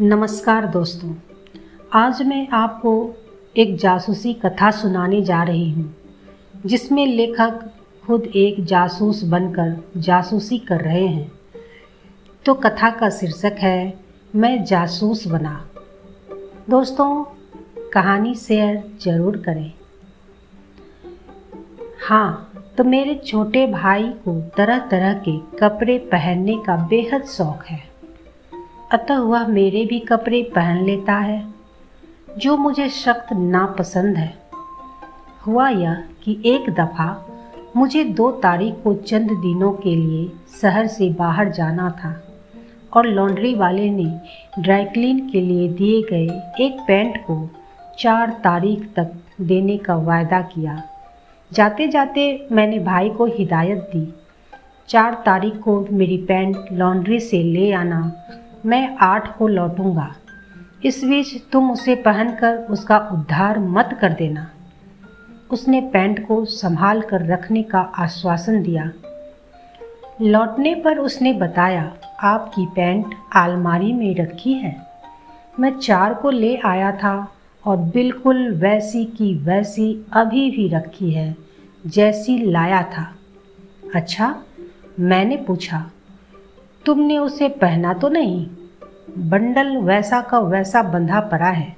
नमस्कार दोस्तों, आज मैं आपको एक जासूसी कथा सुनाने जा रही हूँ, जिसमें लेखक खुद एक जासूस बनकर जासूसी कर रहे हैं। तो कथा का शीर्षक है, मैं जासूस बना। दोस्तों, कहानी शेयर ज़रूर करें। हाँ तो मेरे छोटे भाई को तरह तरह के कपड़े पहनने का बेहद शौक है। अतः वह मेरे भी कपड़े पहन लेता है। जो मुझे सख्त नापसंद है। हुआ यह कि एक दफ़ा मुझे दो तारीख को चंद दिनों के लिए शहर से बाहर जाना था और लॉन्ड्री वाले ने ड्राई क्लीन के लिए दिए गए एक पैंट को चार तारीख तक देने का वायदा किया। जाते जाते मैंने भाई को हिदायत दी। चार तारीख को मेरी पैंट लॉन्ड्री से ले आना मैं आठ को लौटूँगा। इस बीच तुम उसे पहनकर उसका उद्धार मत कर देना। उसने पैंट को संभाल कर रखने का आश्वासन दिया। लौटने पर उसने बताया, आपकी पैंट आलमारी में रखी है। मैं चार को ले आया था और बिल्कुल वैसी की वैसी अभी भी रखी है, जैसी लाया था। अच्छा मैंने पूछा तुमने उसे पहना तो नहीं? बंडल वैसा का वैसा बंधा पड़ा है।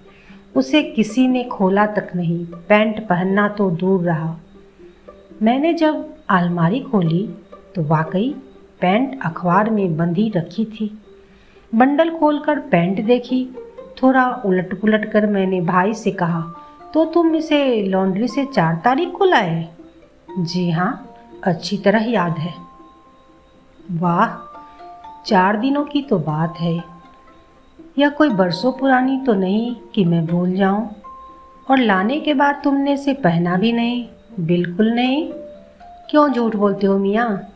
उसे किसी ने खोला तक नहीं, पैंट पहनना तो दूर रहा। मैंने जब अलमारी खोली तो वाकई पैंट अखबार में बंधी रखी थी। बंडल खोलकर पैंट देखी, थोड़ा उलट पुलट कर मैंने भाई से कहा तो तुम इसे लॉन्ड्री से चार तारीख को लाए? जी हाँ अच्छी तरह याद है। वाह चार दिनों की तो बात है। यह कोई बरसों पुरानी तो नहीं कि मैं भूल जाऊँ? और लाने के बाद तुमने इसे पहना भी नहीं? बिल्कुल नहीं। क्यों झूठ बोलते हो मियाँ?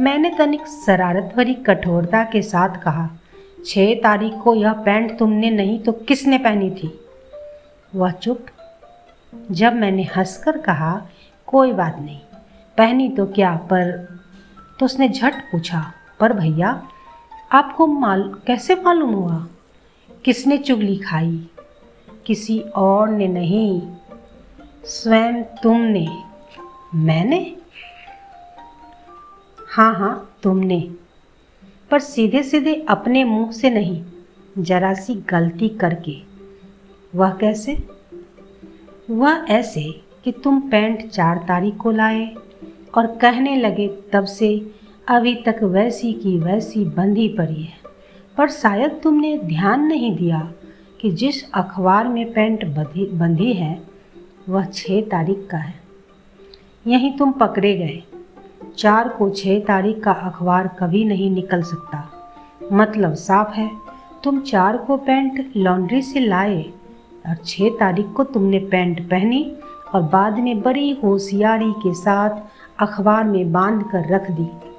मैंने तनिक शरारत भरी कठोरता के साथ कहा छः तारीख को यह पैंट तुमने नहीं तो किसने पहनी थी? वह चुप। जब मैंने हंसकर कहा, कोई बात नहीं, पहनी तो क्या, पर तो उसने झट पूछा पर भैया, आपको माल, कैसे मालूम हुआ? किसने चुगली खाई? किसी और ने नहीं, स्वयं तुमने। मैंने? हाँ हाँ तुमने। पर सीधे सीधे अपने मुँह से नहीं, जरा सी गलती करके। वह कैसे? वह ऐसे कि तुम पैंट चार तारीख को लाए और कहने लगे तब से अभी तक वैसी की वैसी बंधी पड़ी है। पर शायद तुमने ध्यान नहीं दिया कि जिस अखबार में पैंट बंधी बंधी है, वह छः तारीख का है। यहीं तुम पकड़े गए। चार को छः तारीख का अखबार कभी नहीं निकल सकता। मतलब साफ़ है, तुम चार को पैंट लॉन्ड्री से लाए और छः तारीख को तुमने पैंट पहनी और बाद में बड़ी होशियारी के साथ अखबार में बाँध कर रख दी।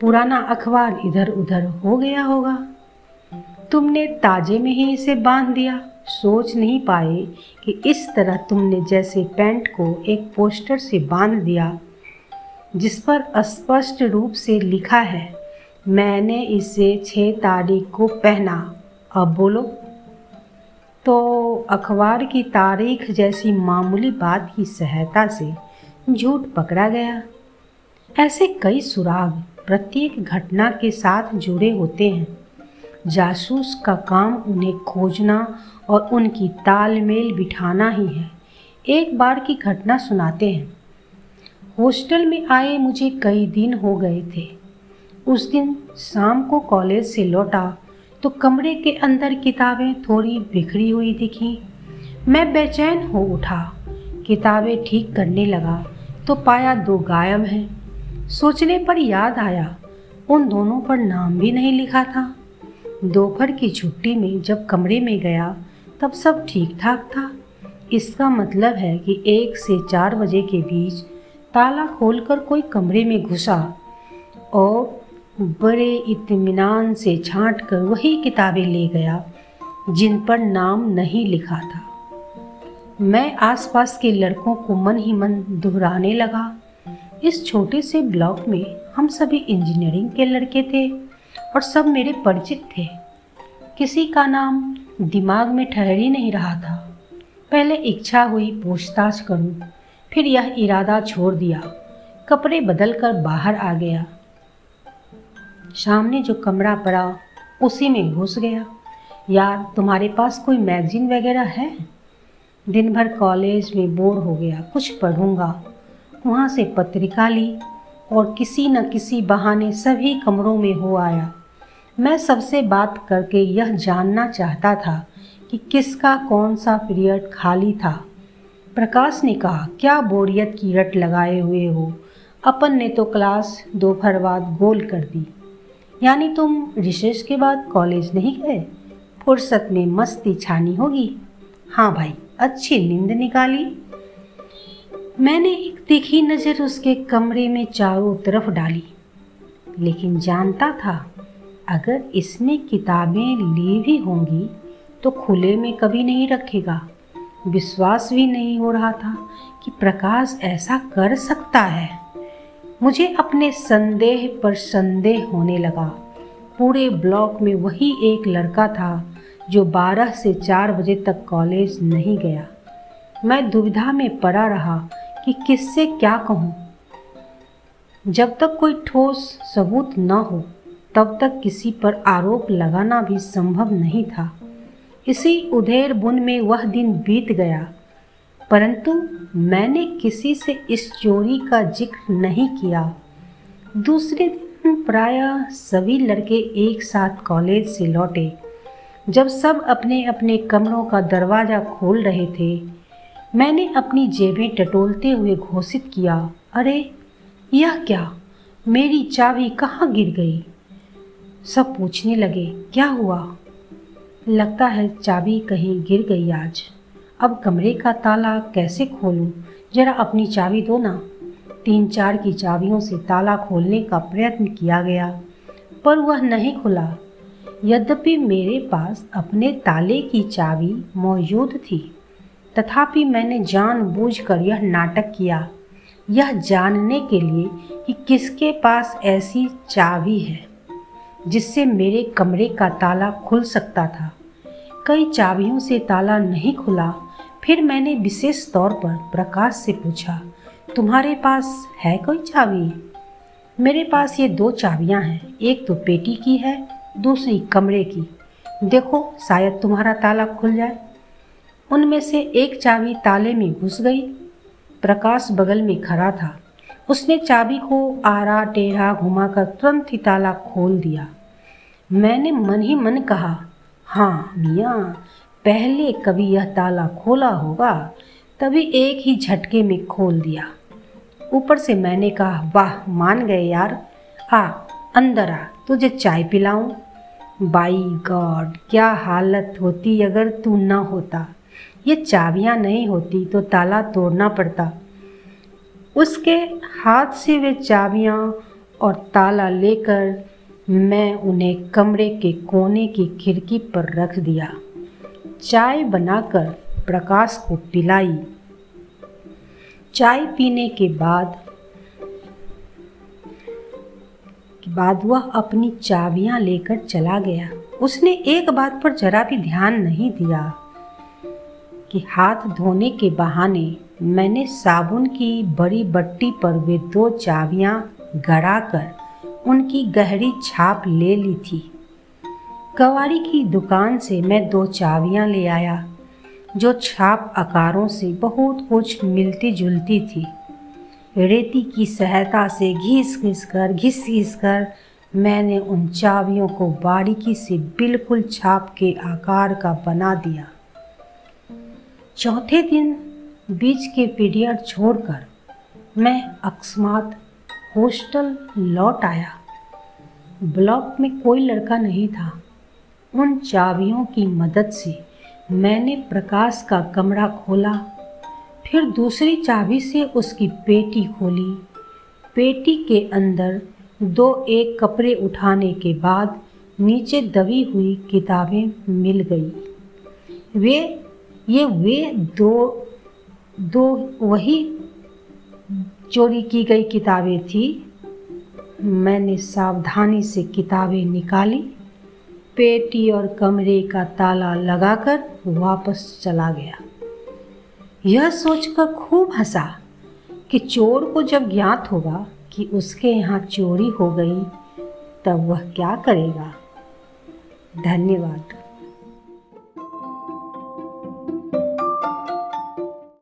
पुराना अखबार इधर उधर हो गया होगा। तुमने ताजे में ही इसे बाँध दिया। सोच नहीं पाए कि इस तरह तुमने जैसे पैंट को एक पोस्टर से बाँध दिया, जिस पर स्पष्ट रूप से लिखा है, मैंने इसे छः तारीख को पहना। अब बोलो। तो अखबार की तारीख जैसी मामूली बात की सहायता से झूठ पकड़ा गया। ऐसे कई सुराग प्रत्येक घटना के साथ जुड़े होते हैं। जासूस का काम उन्हें खोजना और उनकी तालमेल बिठाना ही है। एक बार की घटना सुनाते हैं। हॉस्टल में आए मुझे कई दिन हो गए थे। उस दिन शाम को कॉलेज से लौटा तो कमरे के अंदर किताबें थोड़ी बिखरी हुई दिखी। मैं बेचैन हो उठा। किताबें ठीक करने लगा तो पाया दो गायब हैं। सोचने पर याद आया। उन दोनों पर नाम भी नहीं लिखा था। दोपहर की छुट्टी में जब कमरे में गया, तब सब ठीक ठाक था। इसका मतलब है कि एक से चार बजे के बीच ताला खोलकर कोई कमरे में घुसा और बड़े इत्मीनान से छांट कर वही किताबें ले गया, जिन पर नाम नहीं लिखा था। मैं आसपास के लड़कों को मन ही मन दोहराने लगा। इस छोटे से ब्लॉक में हम सभी इंजीनियरिंग के लड़के थे और सब मेरे परिचित थे। किसी का नाम दिमाग में ठहर ही नहीं रहा था। पहले इच्छा हुई पूछताछ करूँ, फिर यह इरादा छोड़ दिया। कपड़े बदल कर बाहर आ गया। सामने जो कमरा पड़ा उसी में घुस गया। यार तुम्हारे पास कोई मैगजीन वगैरह है? दिन भर कॉलेज में बोर हो गया कुछ पढ़ूँगा। वहाँ से पत्रिका ली और किसी न किसी बहाने सभी कमरों में हो आया। मैं सबसे बात करके यह जानना चाहता था कि किसका कौन सा पीरियड खाली था। प्रकाश ने कहा, क्या बोरियत की रट लगाए हुए हो? अपन ने तो क्लास दोपहर बाद गोल कर दी। यानी तुम रिसेस के बाद कॉलेज नहीं गए? फुर्सत में मस्ती छानी होगी? हाँ भाई, अच्छी नींद निकाली। मैंने एक तीखी नज़र उसके कमरे में चारों तरफ़ डाली, लेकिन जानता था अगर इसने किताबें ली भी होंगी तो खुले में कभी नहीं रखेगा। विश्वास भी नहीं हो रहा था कि प्रकाश ऐसा कर सकता है। मुझे अपने संदेह पर संदेह होने लगा। पूरे ब्लॉक में वही एक लड़का था जो 12 से 4 बजे तक कॉलेज नहीं गया। मैं दुविधा में पड़ा रहा कि किससे क्या कहूँ? जब तक कोई ठोस सबूत न हो, तब तक किसी पर आरोप लगाना भी संभव नहीं था। इसी उधेर बुन में वह दिन बीत गया, परंतु मैंने किसी से इस चोरी का ज़िक्र नहीं किया। दूसरे दिन प्रायः सभी लड़के एक साथ कॉलेज से लौटे। जब सब अपने अपने कमरों का दरवाज़ा खोल रहे थे मैंने अपनी जेबें टटोलते हुए घोषित किया, अरे, यह क्या? मेरी चाबी कहाँ गिर गई? सब पूछने लगे, क्या हुआ? लगता है चाबी कहीं गिर गई आज। अब कमरे का ताला कैसे खोलूं? जरा अपनी चाबी दो ना। तीन चार की चाबियों से ताला खोलने का प्रयत्न किया गया, पर वह नहीं खुला। यद्यपि मेरे पास अपने ताले की चाबी मौजूद थी। तथापि मैंने जानबूझकर यह नाटक किया। यह जानने के लिए कि किसके पास ऐसी चाबी है, जिससे मेरे कमरे का ताला खुल सकता था। कई चाबियों से ताला नहीं खुला, फिर मैंने विशेष तौर पर प्रकाश से पूछा, तुम्हारे पास है कोई चाबी? मेरे पास ये दो चाबियाँ हैं, एक तो पेटी की है, दूसरी कमरे की। देखो, शायद तुम्हारा ताला खुल जाए। उनमें से एक चाबी ताले में घुस गई। प्रकाश बगल में खड़ा था। उसने चाबी को आरा टेढ़ा घुमाकर तुरंत ही ताला खोल दिया। मैंने मन ही मन कहा हाँ मियाँ, पहले कभी यह ताला खोला होगा, तभी एक ही झटके में खोल दिया। ऊपर से मैंने कहा, वाह, मान गए यार। आ, अंदर आ, तुझे चाय पिलाऊं? बाई गॉड, क्या हालत होती अगर तू ना होता? ये चाबियाँ नहीं होती तो ताला तोड़ना पड़ता। उसके हाथ से वे चाबियाँ और ताला लेकर मैं उन्हें कमरे के कोने की खिड़की पर रख दिया। चाय बनाकर प्रकाश को पिलाई। चाय पीने के बाद के बाद वह अपनी चाबियाँ लेकर चला गया। उसने एक बात पर जरा भी ध्यान नहीं दिया। कि हाथ धोने के बहाने मैंने साबुन की बड़ी बट्टी पर वे दो चाबियाँ गड़ाकर उनकी गहरी छाप ले ली थी। कवाड़ी की दुकान से मैं दो चाबियाँ ले आया, जो छाप आकारों से बहुत कुछ मिलती जुलती थी। रेती की सहायता से घिस घिस कर घिस घिस कर मैंने उन चाबियों को बारीकी से बिल्कुल छाप के आकार का बना दिया। चौथे दिन बीच के पीरियड छोड़कर मैं अकस्मात हॉस्टल लौट आया। ब्लॉक में कोई लड़का नहीं था। उन चाबियों की मदद से मैंने प्रकाश का कमरा खोला, फिर दूसरी चाबी से उसकी पेटी खोली। पेटी के अंदर दो एक कपड़े उठाने के बाद नीचे दबी हुई किताबें मिल गई। वे ये वे दो दो वही चोरी की गई किताबें थी। मैंने सावधानी से किताबें निकाली, पेटी और कमरे का ताला लगाकर वापस चला गया। यह सोचकर खूब हंसा कि चोर को जब ज्ञात होगा कि उसके यहाँ चोरी हो गई, तब वह क्या करेगा। धन्यवाद।